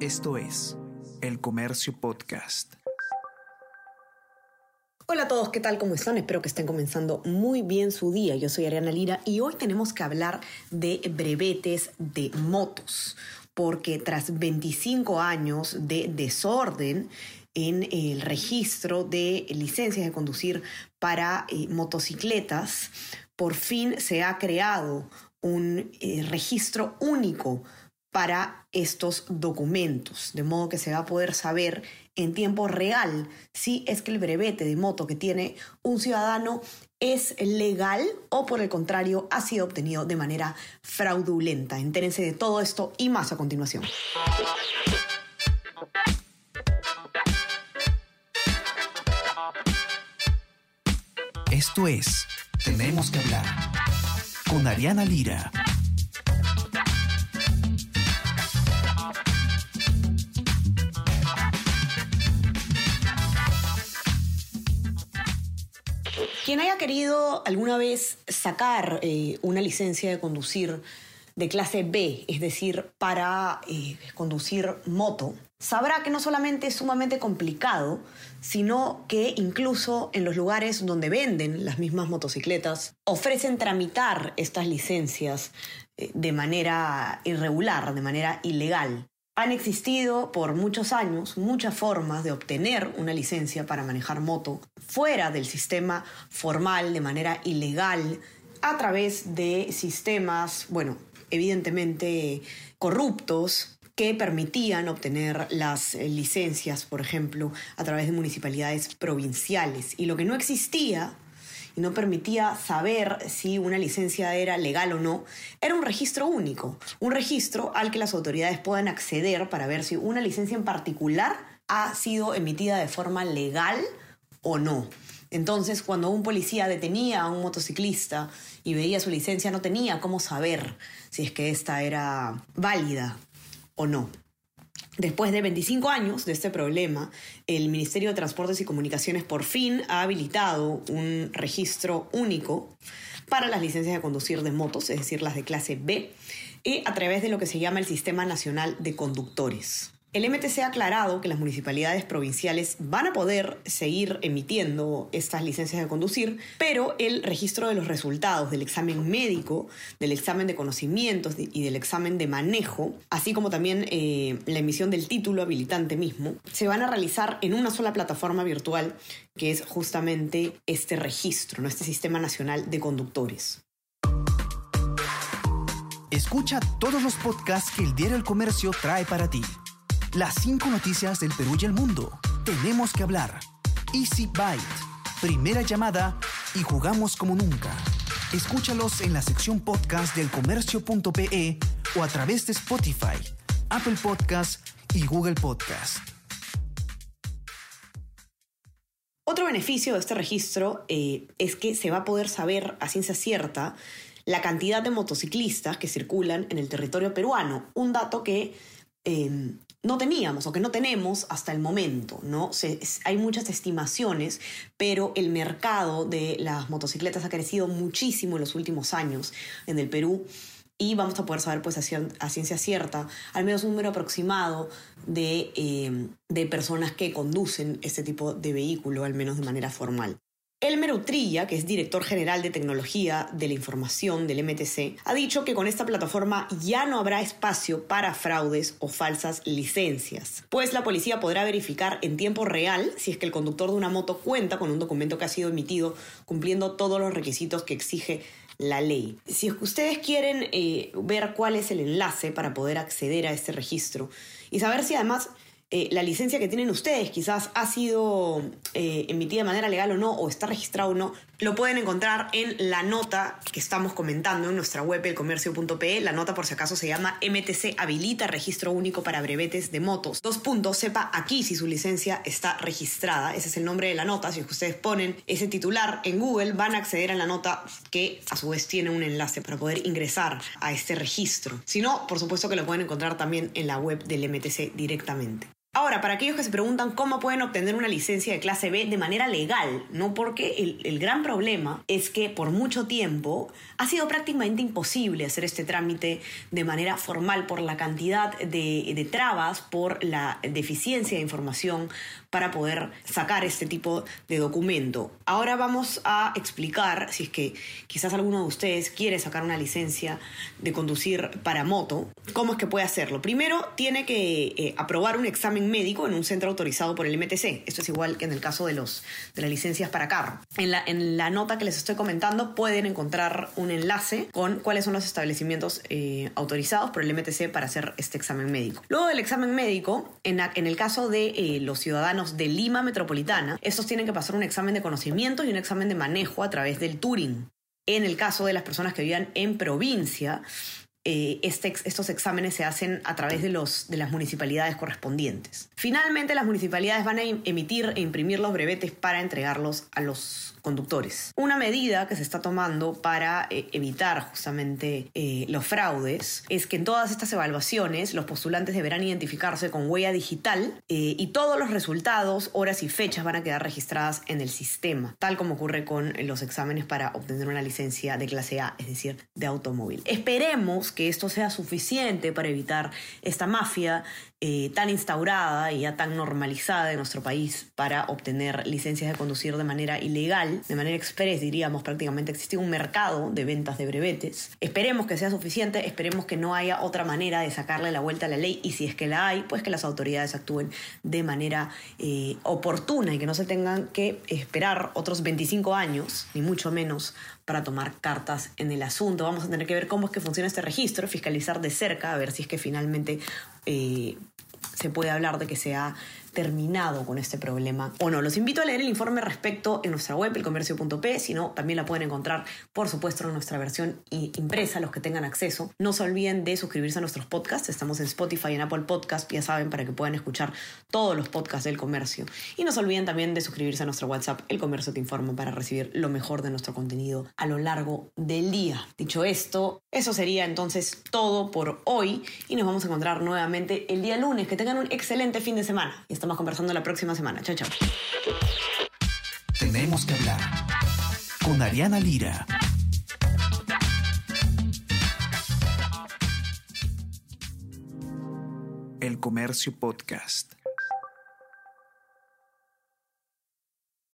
Esto es El Comercio Podcast. Hola a todos, ¿qué tal? ¿Cómo están? Espero que estén comenzando muy bien su día. Yo soy Ariana Lira y hoy tenemos que hablar de brevetes de motos, porque tras 25 años de desorden en el registro de licencias de conducir para eh, motocicletas, por fin se ha creado un eh, registro único para estos documentos, de modo que se va a poder saber en tiempo real si es que el brevete de moto que tiene un ciudadano es legal o por el contrario ha sido obtenido de manera fraudulenta. Entérense de todo esto y más a continuación. Esto es Tenemos que hablar con Ariana Lira. Quien haya querido alguna vez sacar eh, una licencia de conducir de clase B, es decir, para eh, conducir moto, sabrá que no solamente es sumamente complicado, sino que incluso en los lugares donde venden las mismas motocicletas, ofrecen tramitar estas licencias eh, de manera irregular, de manera ilegal. Han existido por muchos años muchas formas de obtener una licencia para manejar moto fuera del sistema formal, de manera ilegal, a través de sistemas, bueno, evidentemente corruptos que permitían obtener las licencias, por ejemplo, a través de municipalidades provinciales. Y lo que no existía y no permitía saber si una licencia era legal o no, era un registro único, un registro al que las autoridades puedan acceder para ver si una licencia en particular ha sido emitida de forma legal o no. Entonces, cuando un policía detenía a un motociclista y veía su licencia, no tenía cómo saber si es que esta era válida o no. Después de 25 años de este problema, el Ministerio de Transportes y Comunicaciones por fin ha habilitado un registro único para las licencias de conducir de motos, es decir, las de clase B, y a través de lo que se llama el Sistema Nacional de Conductores. El MTC ha aclarado que las municipalidades provinciales van a poder seguir emitiendo estas licencias de conducir, pero el registro de los resultados del examen médico, del examen de conocimientos y del examen de manejo, así como también eh, la emisión del título habilitante mismo, se van a realizar en una sola plataforma virtual que es justamente este registro, ¿no? este Sistema Nacional de Conductores. Escucha todos los podcasts que el Diario El Comercio trae para ti. Las cinco noticias del Perú y el mundo. Tenemos que hablar. Easy Byte. Primera llamada y jugamos como nunca. Escúchalos en la sección podcast del comercio.pe o a través de Spotify, Apple Podcast y Google Podcast. Otro beneficio de este registro eh, es que se va a poder saber a ciencia cierta la cantidad de motociclistas que circulan en el territorio peruano, un dato que eh, no teníamos o que no tenemos hasta el momento, ¿no? hay muchas estimaciones, pero el mercado de las motocicletas ha crecido muchísimo en los últimos años en el Perú y vamos a poder saber pues a, ciencia cierta al menos un número aproximado de, eh, de personas que conducen este tipo de vehículo, al menos de manera formal. Elmer Utrilla, que es director general de tecnología de la información del MTC, ha dicho que con esta plataforma ya no habrá espacio para fraudes o falsas licencias, pues la policía podrá verificar en tiempo real si es que el conductor de una moto cuenta con un documento que ha sido emitido cumpliendo todos los requisitos que exige la ley. Si es que ustedes quieren eh, ver cuál es el enlace para poder acceder a este registro y saber si además eh, la licencia que tienen ustedes quizás ha sido eh, emitida de manera legal o no, o está registrado o no, lo pueden encontrar en la nota que estamos comentando en nuestra web, elcomercio.pe. La nota, por si acaso, se llama MTC habilita registro único para brevetes de motos. Dos puntos, sepa aquí si su licencia está registrada. Ese es el nombre de la nota. Si ustedes ponen ese titular en Google, van a acceder a la nota que a su vez tiene un enlace para poder ingresar a este registro. Si no, por supuesto que lo pueden encontrar también en la web del MTC directamente. Ahora, para aquellos que se preguntan cómo pueden obtener una licencia de clase B de manera legal, ¿no? Porque el, el, gran problema es que por mucho tiempo ha sido prácticamente imposible hacer este trámite de manera formal por la cantidad de, de trabas, por la deficiencia de información para poder sacar este tipo de documento. Ahora vamos a explicar, si es que quizás alguno de ustedes quiere sacar una licencia de conducir para moto, cómo es que puede hacerlo. Primero, tiene que eh, aprobar un examen médico en un centro autorizado por el MTC. Esto es igual que en el caso de, los, de las licencias para carro. En la, en la nota que les estoy comentando pueden encontrar un enlace con cuáles son los establecimientos eh, autorizados por el MTC para hacer este examen médico. Luego del examen médico, en, en el caso de eh, los ciudadanos de Lima Metropolitana, estos tienen que pasar un examen de conocimiento y un examen de manejo a través del Turing. En el caso de las personas que vivan en provincia, eh, este, estos exámenes se hacen a través de, los, de las municipalidades correspondientes. Finalmente, las municipalidades van a emitir e imprimir los brevetes para entregarlos a los conductores. Una medida que se está tomando para eh, evitar justamente eh, los fraudes es que en todas estas evaluaciones los postulantes deberán identificarse con huella digital y todos los resultados, horas y fechas van a quedar registradas en el sistema, tal como ocurre con los exámenes para obtener una licencia de clase A, es decir, de automóvil. Esperemos que esto sea suficiente para evitar esta mafia eh, tan instaurada y ya tan normalizada en nuestro país para obtener licencias de conducir de manera ilegal, de manera express diríamos, prácticamente existe un mercado de ventas de brevetes. Esperemos que sea suficiente, esperemos que no haya otra manera de sacarle la vuelta a la ley y si es que la hay, pues que las autoridades actúen de manera eh, oportuna y que no se tengan que esperar otros 25 años, ni mucho menos, para tomar cartas en el asunto. Vamos a tener que ver cómo es que funciona este registro, fiscalizar de cerca, a ver si es que finalmente eh, se puede hablar de que se ha terminado con este problema o no. Los invito a leer el informe respecto en nuestra web, elcomercio.p, si no, también la pueden encontrar, por supuesto, en nuestra versión impresa, los que tengan acceso. No se olviden de suscribirse a nuestros podcasts, estamos en Spotify en Apple Podcast, ya saben, para que puedan escuchar todos los podcasts del comercio. Y no se olviden también de suscribirse a nuestro WhatsApp, El Comercio Te Informa, para recibir lo mejor de nuestro contenido a lo largo del día. Dicho esto, eso sería entonces todo por hoy y nos vamos a encontrar nuevamente el día lunes. Que tengan un excelente fin de semana. Y estamos conversando la próxima semana. Chao, chao. Tenemos que hablar con Ariana Lira. El Comercio Podcast.